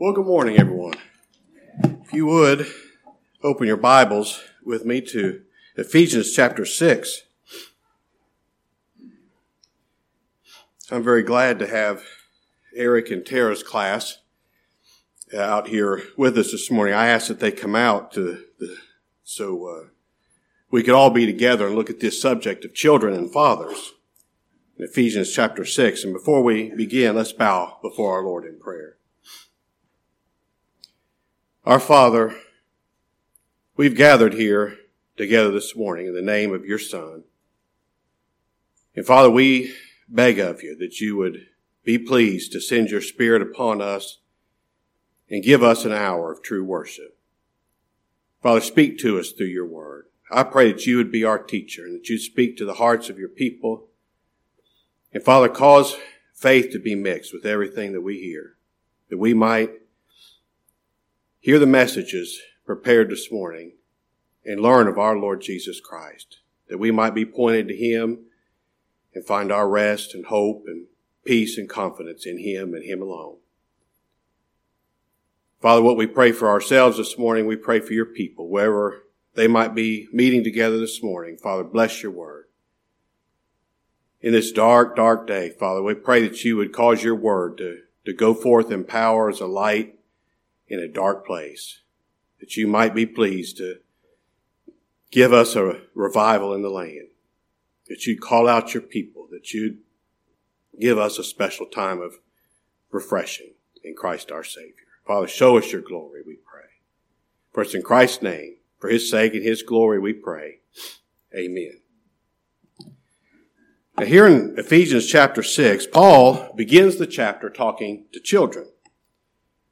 Well, good morning, everyone. If you would open your Bibles with me to Ephesians chapter 6. I'm very glad to have Eric and Tara's class out here with us this morning. I asked that they come out to the, so uh, we could all be together and look at this subject of children and fathers in Ephesians chapter 6. And before we begin, let's bow before our Lord in prayer. Our Father, we've gathered here together this morning in the name of your Son. And Father, we beg of you that you would be pleased to send your Spirit upon us and give us an hour of true worship. Father, speak to us through your word. I pray that you would be our teacher and that you'd speak to the hearts of your people. And Father, cause faith to be mixed with everything that we hear, that we might hear the messages prepared this morning and learn of our Lord Jesus Christ, that we might be pointed to Him and find our rest and hope and peace and confidence in Him and Him alone. Father, what we pray for ourselves this morning, we pray for your people, wherever they might be meeting together this morning. Father, bless your word. In this dark, dark day, Father, we pray that you would cause your word to, to go forth in power as a light in a dark place, that you might be pleased to give us a revival in the land, that you'd call out your people, that you'd give us a special time of refreshing in Christ our Savior. Father, show us your glory, we pray. For it's in Christ's name, for his sake and his glory, we pray. Amen. Now, here in Ephesians chapter 6, Paul begins the chapter talking to children.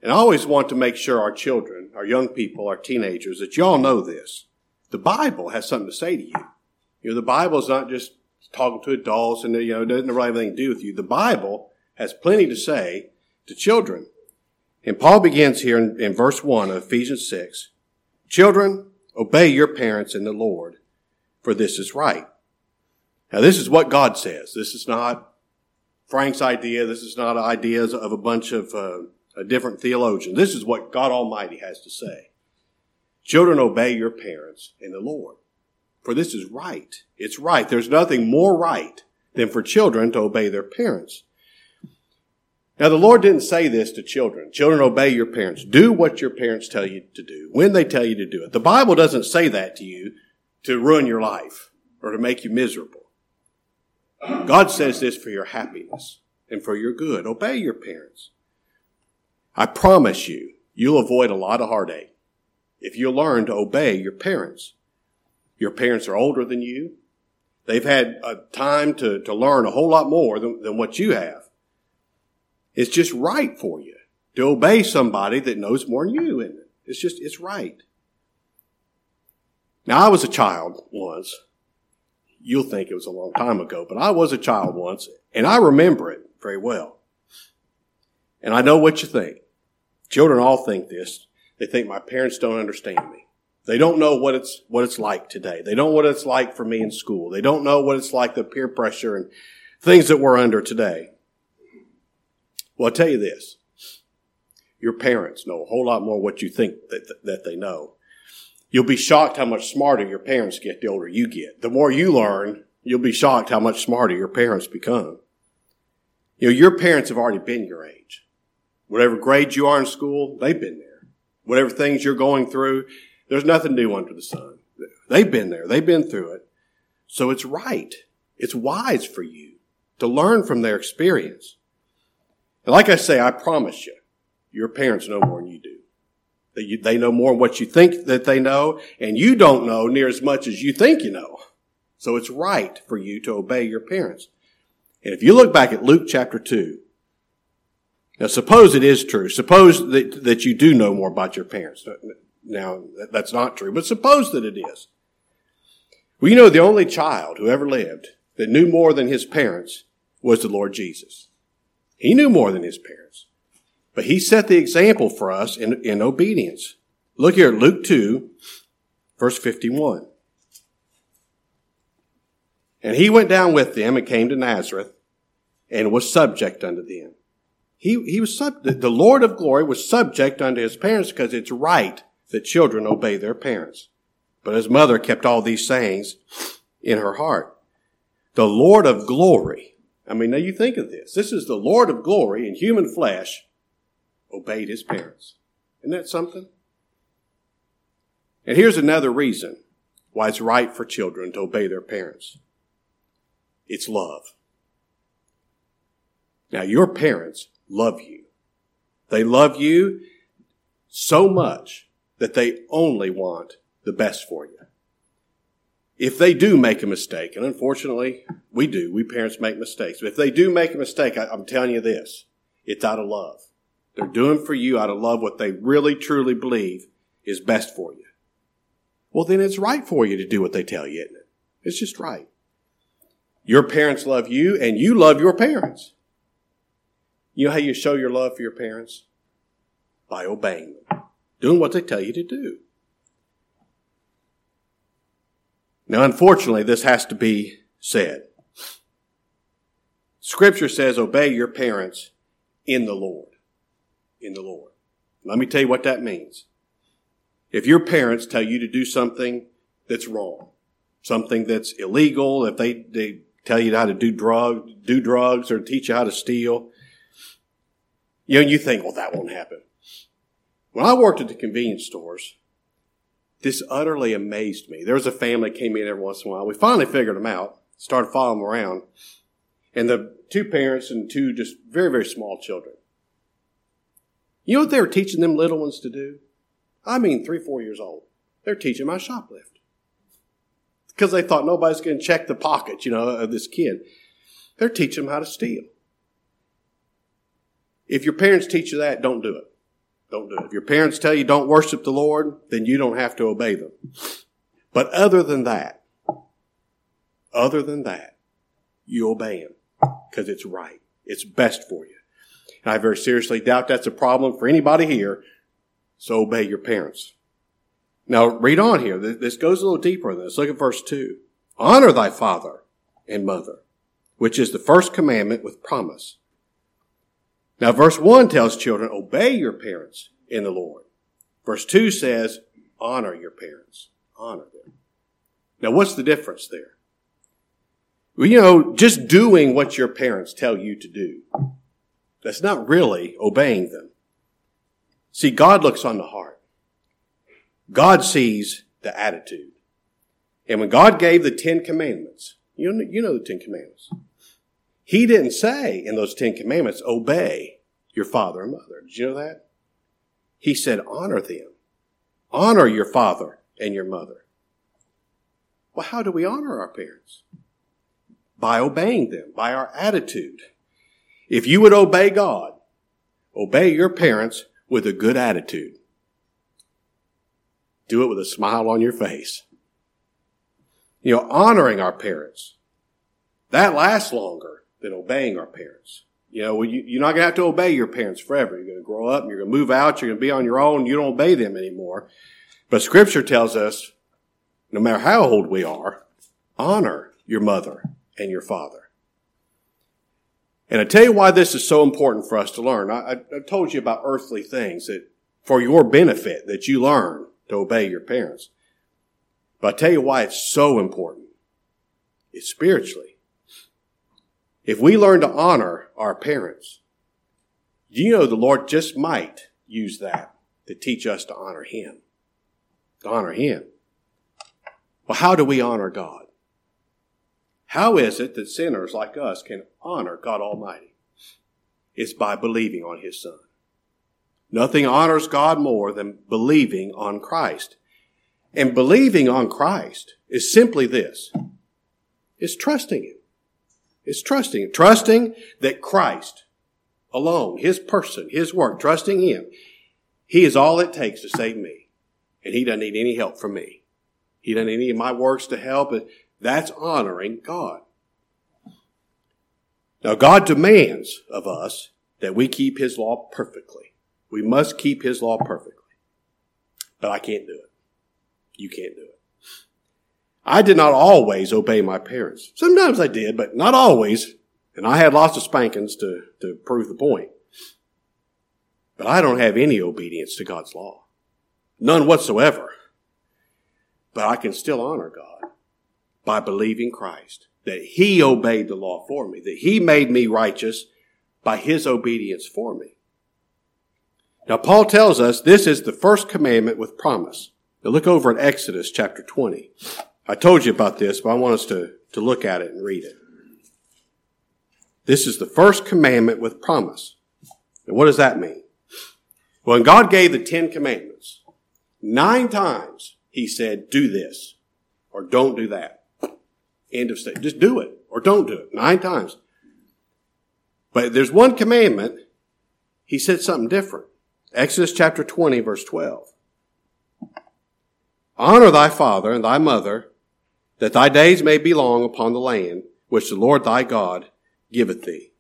And I always want to make sure our children, our young people, our teenagers, that y'all know this. The Bible has something to say to you. You know, the Bible is not just talking to adults and, you know, it doesn't have anything to do with you. The Bible has plenty to say to children. And Paul begins here in, in verse 1 of Ephesians 6. Children, obey your parents in the Lord, for this is right. Now, this is what God says. This is not Frank's idea. This is not ideas of a bunch of uh, a different theologian. This is what God Almighty has to say. Children, obey your parents in the Lord. For this is right. It's right. There's nothing more right than for children to obey their parents. Now, the Lord didn't say this to children. Children, obey your parents. Do what your parents tell you to do, when they tell you to do it. The Bible doesn't say that to you to ruin your life or to make you miserable. God says this for your happiness and for your good. Obey your parents. I promise you, you'll avoid a lot of heartache if you learn to obey your parents. Your parents are older than you. They've had a time to, to learn a whole lot more than, than what you have. It's just right for you to obey somebody that knows more than you, it? It's just, it's right. Now, I was a child once. You'll think it was a long time ago, but I was a child once, and I remember it very well. And I know what you think. Children all think this. They think my parents don't understand me. They don't know what it's, what it's like today. They don't know what it's like for me in school. They don't know what it's like the peer pressure and things that we're under today. Well, I'll tell you this. Your parents know a whole lot more what you think that, that they know. You'll be shocked how much smarter your parents get the older you get. The more you learn, you'll be shocked how much smarter your parents become. You know, your parents have already been your age. Whatever grade you are in school, they've been there. Whatever things you're going through, there's nothing new under the sun. They've been there. They've been through it. So it's right. It's wise for you to learn from their experience. And like I say, I promise you, your parents know more than you do. They, they know more than what you think that they know, and you don't know near as much as you think you know. So it's right for you to obey your parents. And if you look back at Luke chapter 2, now, suppose it is true. Suppose that, that you do know more about your parents. Now, that's not true, but suppose that it is. You know, the only child who ever lived that knew more than his parents was the Lord Jesus. He knew more than his parents. But he set the example for us in, in obedience. Look here, at Luke 2, verse 51. And he went down with them and came to Nazareth and was subject unto them. He, he was sub, the Lord of glory was subject unto his parents because it's right that children obey their parents. But his mother kept all these sayings in her heart. The Lord of glory. I mean, now you think of this. This is the Lord of glory in human flesh obeyed his parents. Isn't that something? And here's another reason why it's right for children to obey their parents. It's love. Now, your parents love you. They love you so much that they only want the best for you. If they do make a mistake, and unfortunately we do, we parents make mistakes, but if they do make a mistake, I, I'm telling you this, it's out of love. They're doing for you out of love what they really truly believe is best for you. Well, then it's right for you to do what they tell you, isn't it? It's just right. Your parents love you and you love your parents. You know how you show your love for your parents? By obeying them, doing what they tell you to do. Now, unfortunately, this has to be said. Scripture says, obey your parents in the Lord. In the Lord. Let me tell you what that means. If your parents tell you to do something that's wrong, something that's illegal, if they, they tell you how to do drug, do drugs or teach you how to steal, you know, you think, well, that won't happen. When I worked at the convenience stores, this utterly amazed me. There was a family came in every once in a while. We finally figured them out, started following them around, and the two parents and two just very, very small children. You know what they were teaching them little ones to do? I mean, three, four years old. They're teaching my shoplift. Because they thought nobody's going to check the pockets, you know, of this kid. They're teaching them how to steal. If your parents teach you that, don't do it. Don't do it. If your parents tell you don't worship the Lord, then you don't have to obey them. But other than that, other than that, you obey them because it's right. It's best for you. And I very seriously doubt that's a problem for anybody here. So obey your parents. Now read on here. This goes a little deeper than this. Look at verse two. Honor thy father and mother, which is the first commandment with promise now, verse 1 tells children, obey your parents in the Lord. Verse 2 says, honor your parents. Honor them. Now, what's the difference there? Well, you know, just doing what your parents tell you to do, that's not really obeying them. See, God looks on the heart. God sees the attitude. And when God gave the Ten Commandments, you know, you know the Ten Commandments. He didn't say in those Ten Commandments, obey your father and mother. Did you know that? He said, honor them. Honor your father and your mother. Well, how do we honor our parents? By obeying them, by our attitude. If you would obey God, obey your parents with a good attitude. Do it with a smile on your face. You know, honoring our parents, that lasts longer than obeying our parents. You know, you're not going to have to obey your parents forever. You're going to grow up, and you're going to move out, you're going to be on your own, you don't obey them anymore. But scripture tells us, no matter how old we are, honor your mother and your father. And I tell you why this is so important for us to learn. I, I told you about earthly things that for your benefit that you learn to obey your parents. But I tell you why it's so important. It's spiritually. If we learn to honor our parents, you know the Lord just might use that to teach us to honor Him. To honor Him. Well, how do we honor God? How is it that sinners like us can honor God Almighty? It's by believing on His Son. Nothing honors God more than believing on Christ. And believing on Christ is simply this. It's trusting Him. It's trusting. Trusting that Christ alone, His person, His work, trusting Him, He is all it takes to save me. And He doesn't need any help from me. He doesn't need any of my works to help. That's honoring God. Now, God demands of us that we keep His law perfectly. We must keep His law perfectly. But I can't do it. You can't do it. I did not always obey my parents. Sometimes I did, but not always. And I had lots of spankings to, to prove the point. But I don't have any obedience to God's law. None whatsoever. But I can still honor God by believing Christ, that He obeyed the law for me, that He made me righteous by His obedience for me. Now, Paul tells us this is the first commandment with promise. Now, look over at Exodus chapter 20. I told you about this, but I want us to, to look at it and read it. This is the first commandment with promise. And what does that mean? When God gave the Ten Commandments, nine times he said, do this or don't do that. End of statement. Just do it or don't do it. Nine times. But there's one commandment. He said something different. Exodus chapter 20 verse 12. Honor thy father and thy mother, that thy days may be long upon the land which the Lord thy God giveth thee.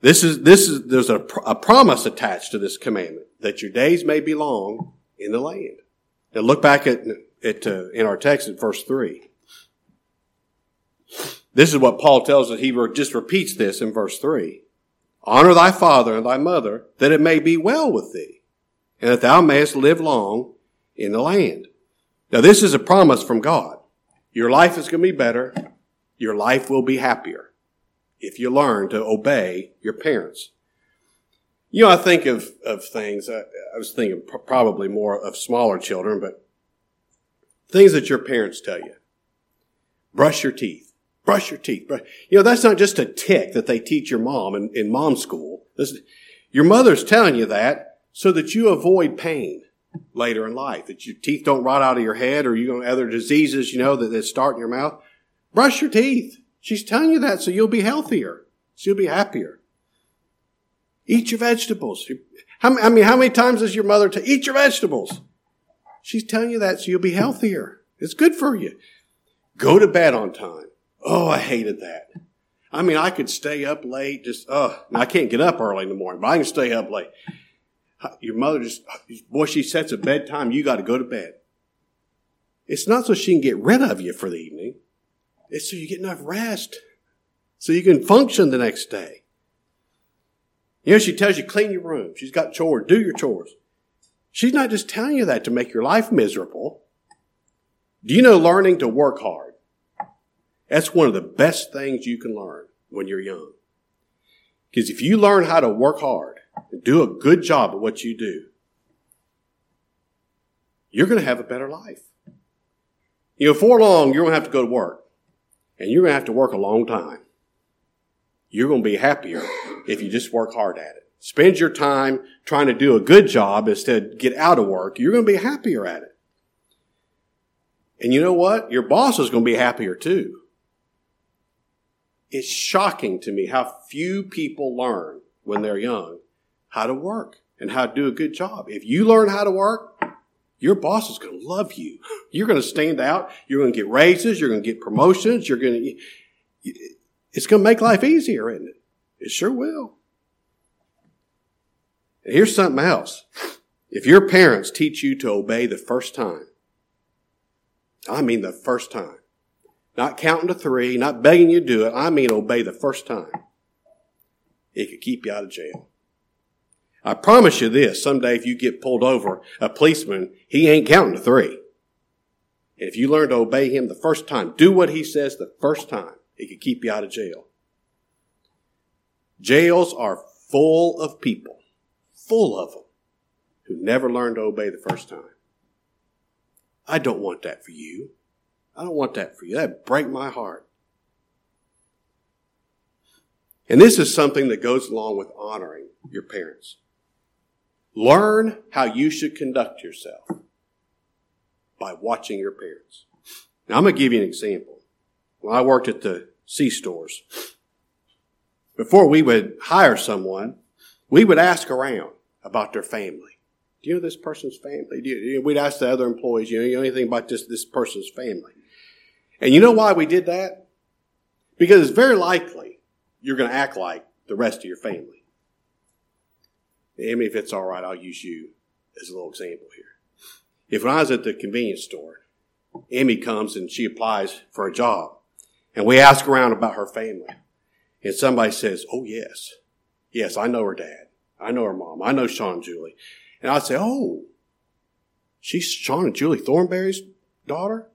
This is, this is, there's a, a promise attached to this commandment that your days may be long in the land. Now look back at, at uh, in our text at verse 3. This is what Paul tells us. He just repeats this in verse 3. Honor thy father and thy mother, that it may be well with thee, and that thou mayest live long in the land. Now this is a promise from God. Your life is going to be better. Your life will be happier if you learn to obey your parents. You know, I think of, of things, I, I was thinking probably more of smaller children, but things that your parents tell you. Brush your teeth. Brush your teeth. Brush. You know, that's not just a tick that they teach your mom in, in mom school. This, your mother's telling you that so that you avoid pain later in life, that your teeth don't rot out of your head or you don't other diseases, you know, that, that start in your mouth. Brush your teeth. She's telling you that so you'll be healthier. So you'll be happier. Eat your vegetables. How, I mean, how many times does your mother tell, eat your vegetables? She's telling you that so you'll be healthier. It's good for you. Go to bed on time. Oh, I hated that. I mean, I could stay up late, just, oh, I can't get up early in the morning, but I can stay up late. Your mother just, boy, she sets a bedtime, you got to go to bed. It's not so she can get rid of you for the evening. It's so you get enough rest. So you can function the next day. You know, she tells you clean your room. She's got chores. Do your chores. She's not just telling you that to make your life miserable. Do you know learning to work hard? That's one of the best things you can learn when you're young. Because if you learn how to work hard do a good job at what you do, you're going to have a better life. You know, for long, you're going to have to go to work and you're going to have to work a long time. You're going to be happier if you just work hard at it. Spend your time trying to do a good job instead of get out of work. You're going to be happier at it. And you know what? Your boss is going to be happier too. It's shocking to me how few people learn when they're young how to work and how to do a good job. If you learn how to work, your boss is going to love you. You're going to stand out. You're going to get raises. You're going to get promotions. You're going to, it's going to make life easier, isn't it? It sure will. And here's something else. If your parents teach you to obey the first time, I mean the first time, not counting to three, not begging you to do it, I mean obey the first time, it could keep you out of jail. I promise you this, someday if you get pulled over, a policeman, he ain't counting to three. And if you learn to obey him the first time, do what he says the first time, it could keep you out of jail. Jails are full of people, full of them, who never learned to obey the first time. I don't want that for you. I don't want that for you. That'd break my heart. And this is something that goes along with honoring your parents. Learn how you should conduct yourself by watching your parents. Now, I'm going to give you an example. When I worked at the C stores, before we would hire someone, we would ask around about their family. Do you know this person's family? Do you, we'd ask the other employees, you know, you know anything about this, this person's family? And you know why we did that? Because it's very likely you're going to act like the rest of your family. Emmy, if it's all right, I'll use you as a little example here. If when I was at the convenience store, Emmy comes and she applies for a job, and we ask around about her family, and somebody says, "Oh yes, yes, I know her dad, I know her mom, I know Sean and Julie, And I'd say, oh, she's Sean and Julie Thornberry's daughter?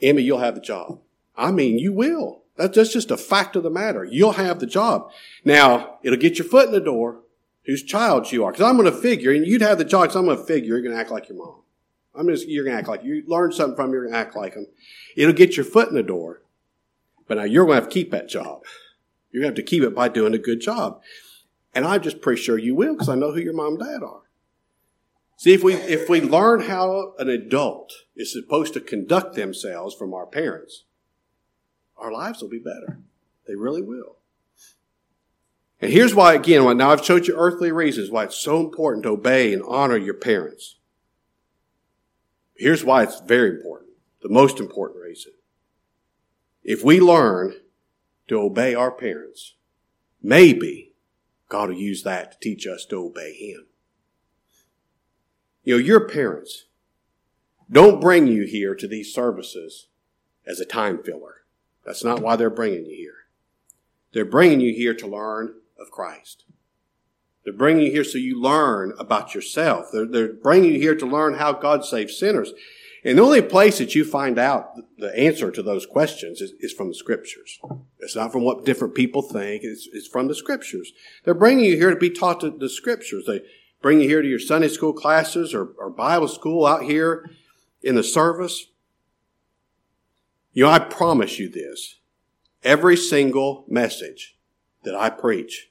Emmy, you'll have the job. I mean, you will. That's just a fact of the matter. You'll have the job. Now, it'll get your foot in the door, whose child you are. Because I'm going to figure, and you'd have the job because I'm going to figure you're going to act like your mom. I'm just, you're going to act like you learn something from, you're going to act like them. It'll get your foot in the door. But now you're going to have to keep that job. You're going to have to keep it by doing a good job. And I'm just pretty sure you will because I know who your mom and dad are. See, if we, if we learn how an adult is supposed to conduct themselves from our parents, our lives will be better. They really will. And here's why, again, now I've showed you earthly reasons why it's so important to obey and honor your parents. Here's why it's very important. The most important reason. If we learn to obey our parents, maybe God will use that to teach us to obey Him. You know, your parents don't bring you here to these services as a time filler. That's not why they're bringing you here. They're bringing you here to learn of Christ. They're bringing you here so you learn about yourself. They're, they're bringing you here to learn how God saves sinners. And the only place that you find out the answer to those questions is, is from the scriptures. It's not from what different people think. It's, it's, from the scriptures. They're bringing you here to be taught the, scriptures. They bring you here to your Sunday school classes or, or Bible school out here in the service. You know, I promise you this. Every single message that I preach,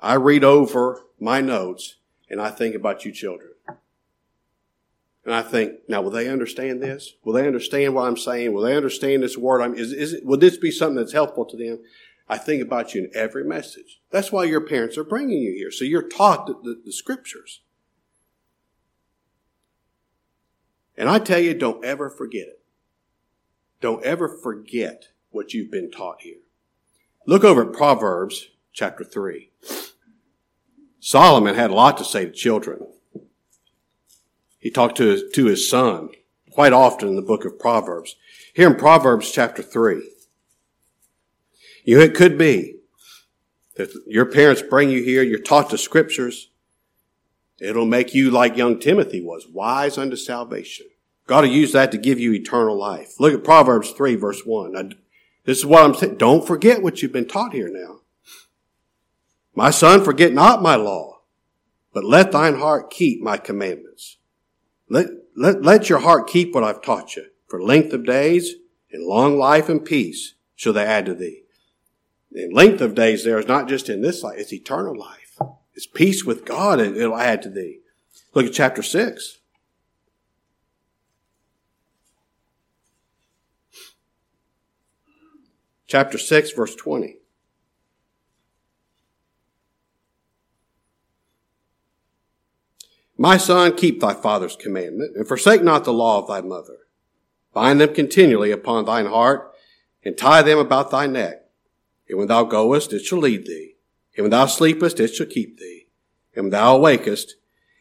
I read over my notes and I think about you children. And I think, now will they understand this? Will they understand what I'm saying? Will they understand this word? I'm, is, is it, will this be something that's helpful to them? I think about you in every message. That's why your parents are bringing you here. So you're taught the, the, the scriptures. And I tell you, don't ever forget it. Don't ever forget what you've been taught here. Look over at Proverbs chapter 3. Solomon had a lot to say to children. He talked to his, to his son quite often in the book of Proverbs. Here in Proverbs chapter 3, you know, it could be that your parents bring you here, you're taught the scriptures. It'll make you like young Timothy was, wise unto salvation. God will use that to give you eternal life. Look at Proverbs 3 verse 1. This is what I'm saying. Don't forget what you've been taught here now. My son, forget not my law, but let thine heart keep my commandments. Let, let, let your heart keep what I've taught you. For length of days and long life and peace shall they add to thee. And length of days there is not just in this life, it's eternal life. It's peace with God and it'll add to thee. Look at chapter 6. Chapter 6, verse 20. My son, keep thy father's commandment, and forsake not the law of thy mother. Bind them continually upon thine heart, and tie them about thy neck. And when thou goest, it shall lead thee. And when thou sleepest, it shall keep thee. And when thou awakest,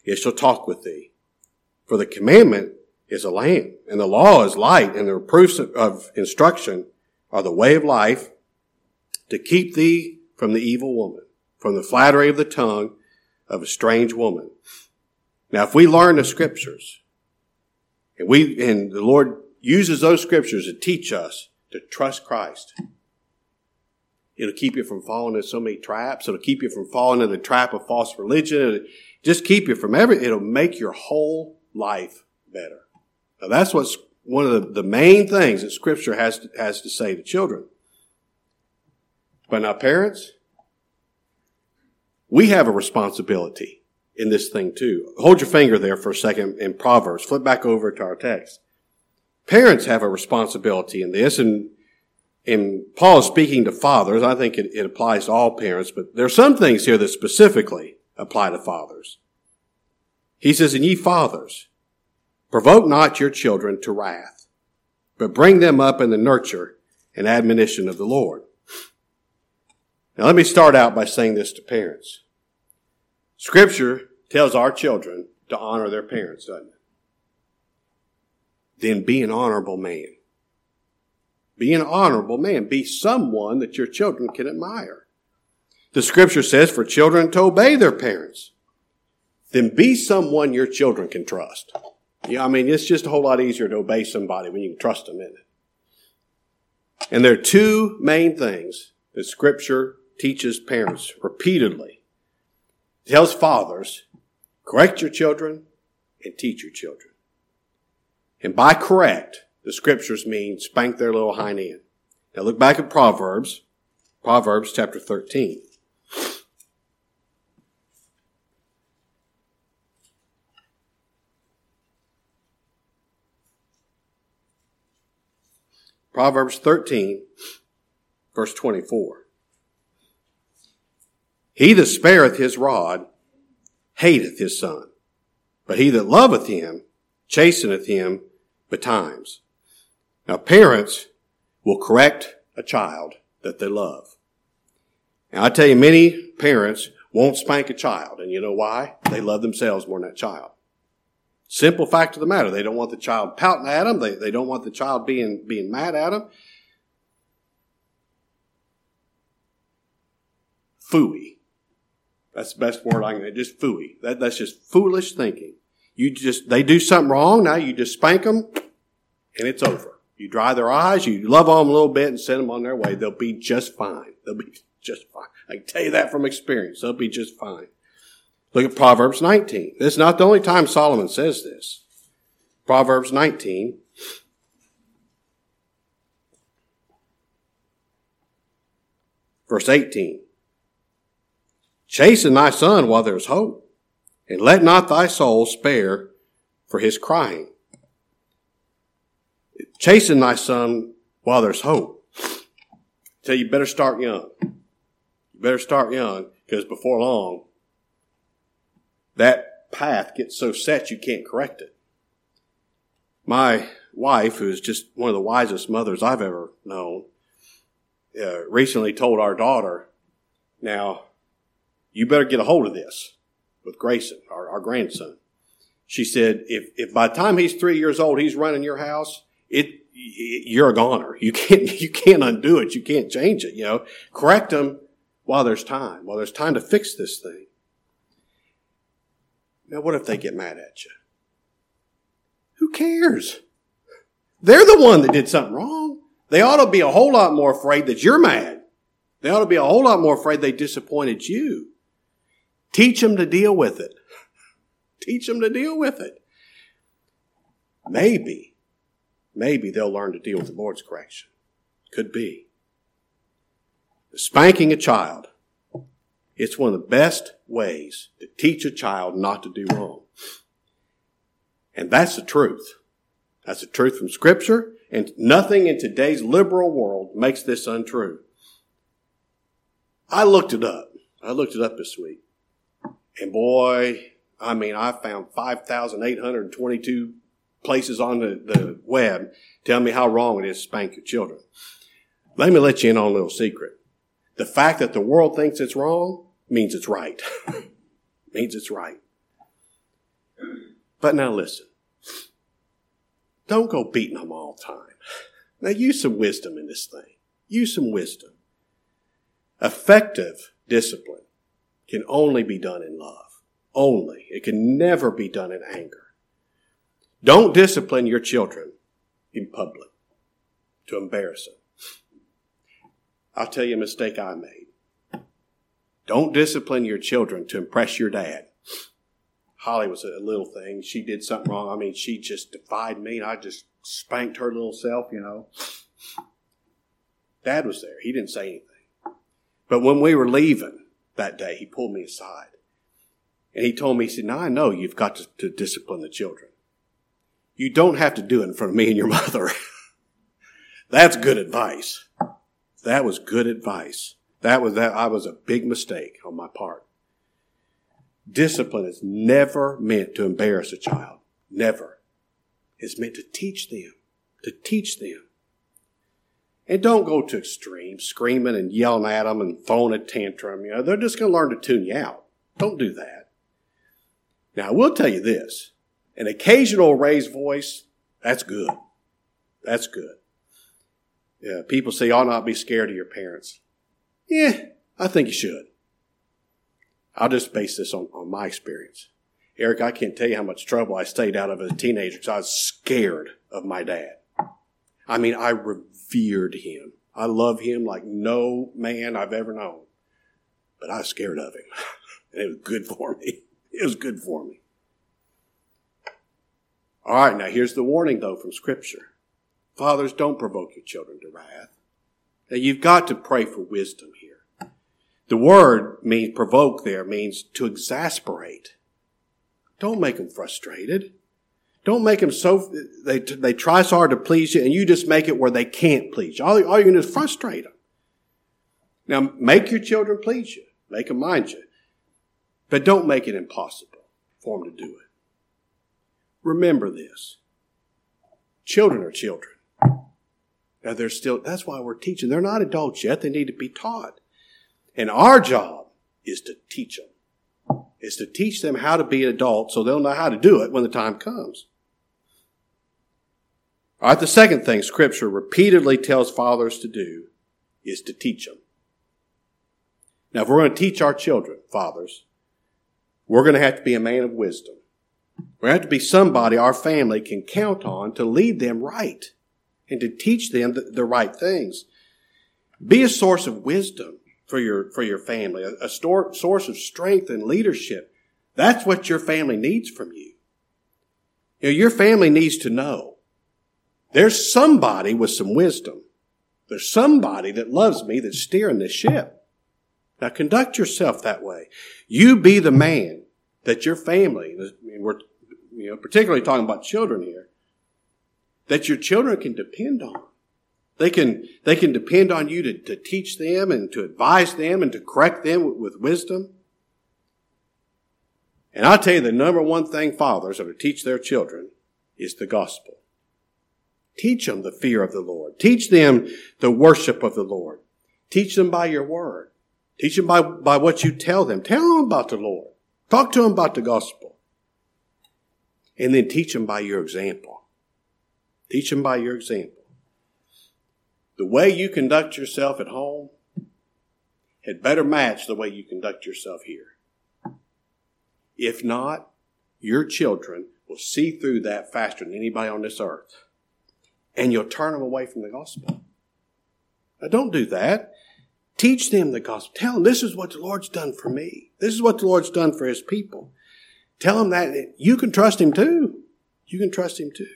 it shall talk with thee. For the commandment is a lamp, and the law is light, and the reproofs of instruction are the way of life, to keep thee from the evil woman, from the flattery of the tongue of a strange woman. Now, if we learn the scriptures, and we, and the Lord uses those scriptures to teach us to trust Christ, it'll keep you from falling into so many traps. It'll keep you from falling into the trap of false religion. It'll just keep you from every, it'll make your whole life better. Now, that's what's one of the, the main things that scripture has to, has to say to children. But now parents, we have a responsibility in this thing too. Hold your finger there for a second in Proverbs. Flip back over to our text. Parents have a responsibility in this, and and Paul is speaking to fathers. I think it, it applies to all parents, but there are some things here that specifically apply to fathers. He says, And ye fathers, provoke not your children to wrath, but bring them up in the nurture and admonition of the Lord. Now let me start out by saying this to parents. Scripture tells our children to honor their parents, doesn't it? Then be an honorable man. Be an honorable man. Be someone that your children can admire. The scripture says for children to obey their parents. then be someone your children can trust. Yeah, I mean, it's just a whole lot easier to obey somebody when you can trust them, isn't it? And there are two main things that Scripture teaches parents repeatedly. It tells fathers, correct your children and teach your children. And by correct, the Scriptures mean spank their little hind end. Now look back at Proverbs, Proverbs chapter 13. Proverbs 13, verse 24. He that spareth his rod hateth his son, but he that loveth him chasteneth him betimes. Now parents will correct a child that they love. And I tell you, many parents won't spank a child, and you know why? They love themselves more than that child. Simple fact of the matter. They don't want the child pouting at them. They, they don't want the child being, being mad at them. Fooey. That's the best word I can, just fooey. That, that's just foolish thinking. You just, they do something wrong. Now you just spank them and it's over. You dry their eyes, you love on them a little bit and send them on their way. They'll be just fine. They'll be just fine. I can tell you that from experience. They'll be just fine. Look at Proverbs 19. This is not the only time Solomon says this. Proverbs 19. Verse 18. Chasten thy son while there is hope, and let not thy soul spare for his crying. Chasten thy son while there's hope. So you better start young. You better start young, because before long, that path gets so set you can't correct it. My wife, who is just one of the wisest mothers I've ever known, uh, recently told our daughter, now, you better get a hold of this with Grayson, our, our grandson. She said, if, if by the time he's three years old, he's running your house, it, you're a goner. You can't, you can't undo it. You can't change it, you know. Correct him while there's time, while there's time to fix this thing. Now, what if they get mad at you? Who cares? They're the one that did something wrong. They ought to be a whole lot more afraid that you're mad. They ought to be a whole lot more afraid they disappointed you. Teach them to deal with it. Teach them to deal with it. Maybe, maybe they'll learn to deal with the Lord's correction. Could be. Spanking a child it's one of the best ways to teach a child not to do wrong. And that's the truth. That's the truth from scripture and nothing in today's liberal world makes this untrue. I looked it up. I looked it up this week. And boy, I mean, I found 5,822 places on the, the web tell me how wrong it is to spank your children. Let me let you in on a little secret. The fact that the world thinks it's wrong means it's right. means it's right. But now listen. Don't go beating them all the time. Now use some wisdom in this thing. Use some wisdom. Effective discipline can only be done in love. Only. It can never be done in anger. Don't discipline your children in public to embarrass them. I'll tell you a mistake I made. Don't discipline your children to impress your dad. Holly was a little thing. She did something wrong. I mean, she just defied me, and I just spanked her little self, you know. Dad was there. He didn't say anything. But when we were leaving that day, he pulled me aside. And he told me, he said, Now I know you've got to, to discipline the children. You don't have to do it in front of me and your mother. That's good advice. That was good advice. That was that I was a big mistake on my part. Discipline is never meant to embarrass a child. Never. It's meant to teach them. To teach them. And don't go to extremes, screaming and yelling at them and throwing a tantrum. You know, they're just going to learn to tune you out. Don't do that. Now, I will tell you this. An occasional raised voice, that's good. That's good. Yeah, people say, "I'll not be scared of your parents." Yeah, I think you should. I'll just base this on, on my experience. Eric, I can't tell you how much trouble I stayed out of as a teenager because I was scared of my dad. I mean, I revered him. I love him like no man I've ever known. But I was scared of him. and it was good for me. It was good for me. All right, now here's the warning though from Scripture. Fathers, don't provoke your children to wrath. Now you've got to pray for wisdom here. The word means provoke there means to exasperate. Don't make them frustrated. Don't make them so, they, they try so hard to please you and you just make it where they can't please you. All, all you're going to do is frustrate them. Now make your children please you. Make them mind you. But don't make it impossible for them to do it. Remember this. Children are children. Now they're still, that's why we're teaching. They're not adults yet. They need to be taught. And our job is to teach them. Is to teach them how to be an adult so they'll know how to do it when the time comes. All right, the second thing scripture repeatedly tells fathers to do is to teach them. Now, if we're going to teach our children, fathers, we're going to have to be a man of wisdom. We have to be somebody our family can count on to lead them right and to teach them the, the right things. Be a source of wisdom for your, for your family, a, a store, source of strength and leadership. That's what your family needs from you. You know, your family needs to know there's somebody with some wisdom. There's somebody that loves me that's steering this ship. Now conduct yourself that way. You be the man that your family, we're you know, particularly talking about children here, that your children can depend on. They can, they can depend on you to, to teach them and to advise them and to correct them with, with wisdom. And I'll tell you the number one thing fathers are to teach their children is the gospel. Teach them the fear of the Lord. Teach them the worship of the Lord. Teach them by your word. Teach them by, by what you tell them. Tell them about the Lord. Talk to them about the gospel. And then teach them by your example. Teach them by your example. The way you conduct yourself at home had better match the way you conduct yourself here. If not, your children will see through that faster than anybody on this earth. And you'll turn them away from the gospel. Now don't do that. Teach them the gospel. Tell them this is what the Lord's done for me. This is what the Lord's done for his people. Tell them that you can trust him too. You can trust him too.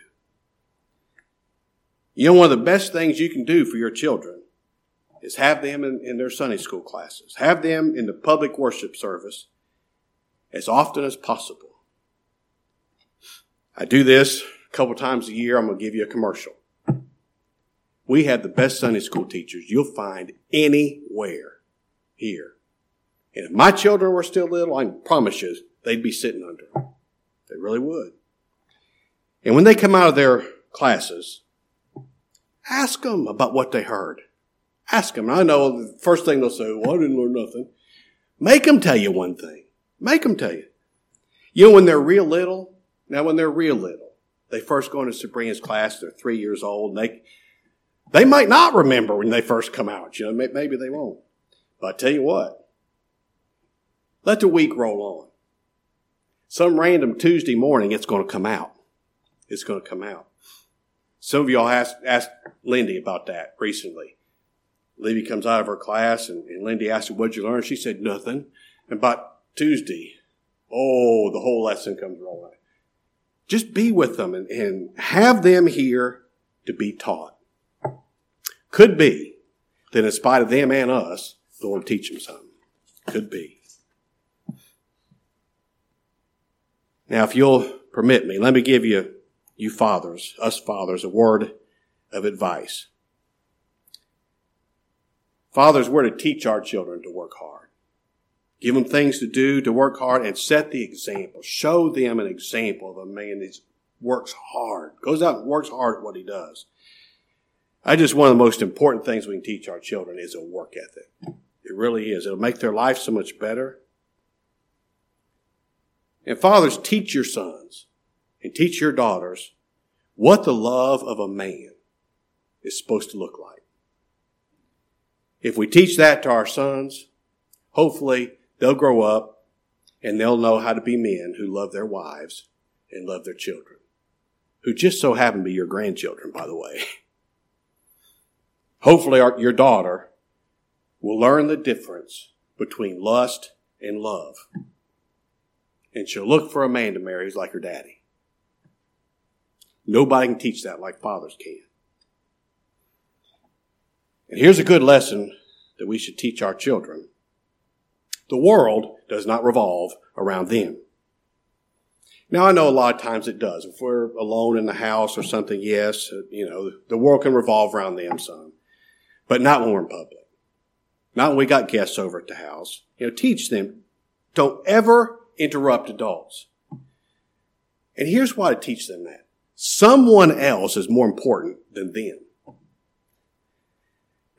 You know, one of the best things you can do for your children is have them in, in their Sunday school classes. Have them in the public worship service as often as possible. I do this a couple times a year. I'm going to give you a commercial. We have the best Sunday school teachers you'll find anywhere here. And if my children were still little, I promise you, they'd be sitting under them. They really would. And when they come out of their classes, ask them about what they heard. Ask them. I know the first thing they'll say, well, I didn't learn nothing. Make them tell you one thing. Make them tell you. You know, when they're real little, now when they're real little, they first go into Sabrina's class, they're three years old, and they, they might not remember when they first come out. You know, maybe they won't. But I tell you what, let the week roll on. Some random Tuesday morning, it's going to come out. It's going to come out. Some of y'all asked, asked Lindy about that recently. Libby comes out of her class and, and Lindy asked her, what'd you learn? She said, nothing. And about Tuesday, oh, the whole lesson comes rolling. Just be with them and, and have them here to be taught. Could be that in spite of them and us, the Lord teach them something. Could be. Now, if you'll permit me, let me give you, you fathers, us fathers, a word of advice. Fathers, we're to teach our children to work hard. Give them things to do, to work hard, and set the example. Show them an example of a man that works hard, goes out and works hard at what he does. I just one of the most important things we can teach our children is a work ethic. It really is. It'll make their life so much better. And fathers, teach your sons and teach your daughters what the love of a man is supposed to look like. If we teach that to our sons, hopefully they'll grow up and they'll know how to be men who love their wives and love their children, who just so happen to be your grandchildren, by the way. Hopefully, our, your daughter will learn the difference between lust and love. And she'll look for a man to marry who's like her daddy. Nobody can teach that like fathers can. And here's a good lesson that we should teach our children. The world does not revolve around them. Now I know a lot of times it does. If we're alone in the house or something, yes, uh, you know, the world can revolve around them some. But not when we're in public. Not when we got guests over at the house. You know, teach them, don't ever interrupt adults. And here's why to teach them that. Someone else is more important than them.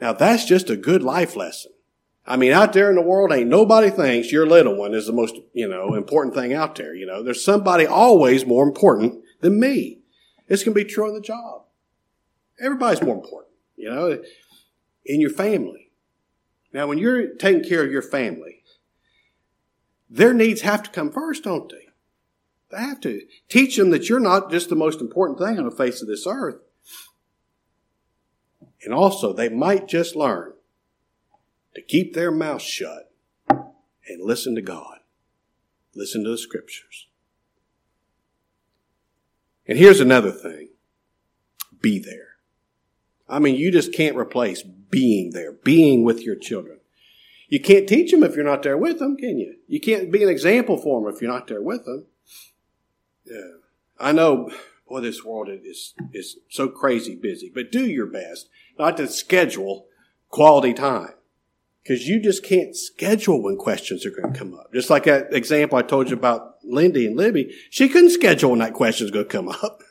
Now that's just a good life lesson. I mean, out there in the world, ain't nobody thinks your little one is the most, you know, important thing out there. You know, there's somebody always more important than me. This can be true on the job. Everybody's more important, you know, in your family. Now, when you're taking care of your family, their needs have to come first, don't they? They have to teach them that you're not just the most important thing on the face of this earth. And also, they might just learn to keep their mouth shut and listen to God. Listen to the scriptures. And here's another thing. Be there. I mean, you just can't replace being there, being with your children. You can't teach them if you're not there with them, can you? You can't be an example for them if you're not there with them. Yeah. I know, boy, this world is, is so crazy busy, but do your best not to schedule quality time because you just can't schedule when questions are going to come up. Just like that example I told you about Lindy and Libby, she couldn't schedule when that question's going to come up.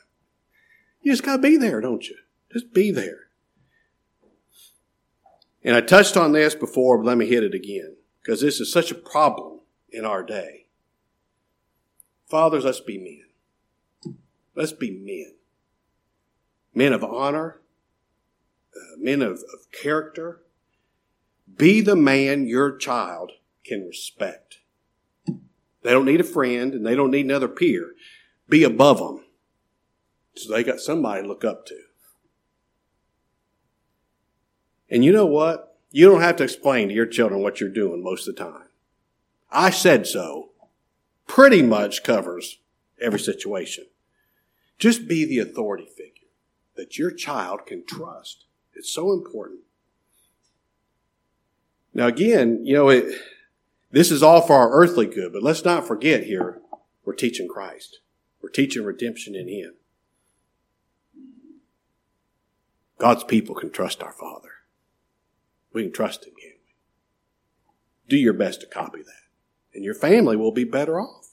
You just got to be there, don't you? Just be there. And I touched on this before, but let me hit it again because this is such a problem in our day. Fathers, let's be men. Let's be men. Men of honor, uh, men of, of character, be the man your child can respect. They don't need a friend and they don't need another peer. Be above them. So they got somebody to look up to. And you know what? You don't have to explain to your children what you're doing most of the time. I said so pretty much covers every situation. Just be the authority figure that your child can trust. It's so important. Now, again, you know, it, this is all for our earthly good, but let's not forget here we're teaching Christ. We're teaching redemption in Him. God's people can trust our Father. We can trust Him, can't we? Do your best to copy that, and your family will be better off.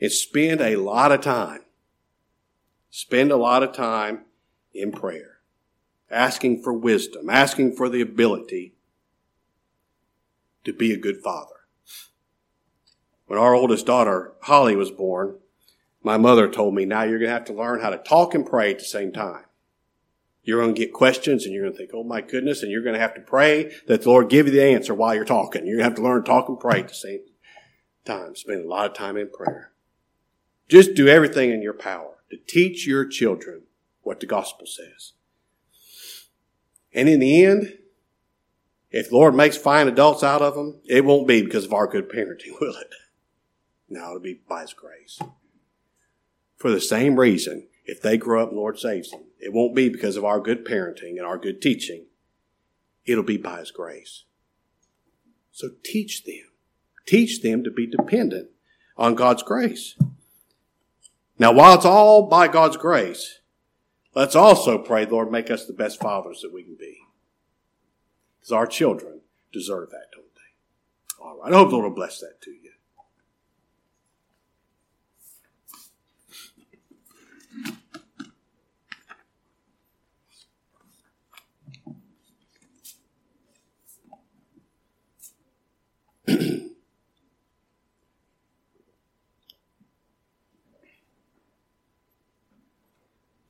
And spend a lot of time, spend a lot of time in prayer asking for wisdom, asking for the ability to be a good father. When our oldest daughter, Holly, was born, my mother told me, now you're going to have to learn how to talk and pray at the same time. You're going to get questions and you're going to think, oh my goodness, and you're going to have to pray that the Lord give you the answer while you're talking. You're going to have to learn to talk and pray at the same time. Spend a lot of time in prayer. Just do everything in your power to teach your children what the gospel says. And in the end, if the Lord makes fine adults out of them, it won't be because of our good parenting, will it? No, it'll be by His grace. For the same reason, if they grow up the Lord saves them, it won't be because of our good parenting and our good teaching. It'll be by His grace. So teach them. Teach them to be dependent on God's grace. Now, while it's all by God's grace, Let's also pray, Lord, make us the best fathers that we can be. Because our children deserve that, don't they? All right. I hope the Lord will bless that to you.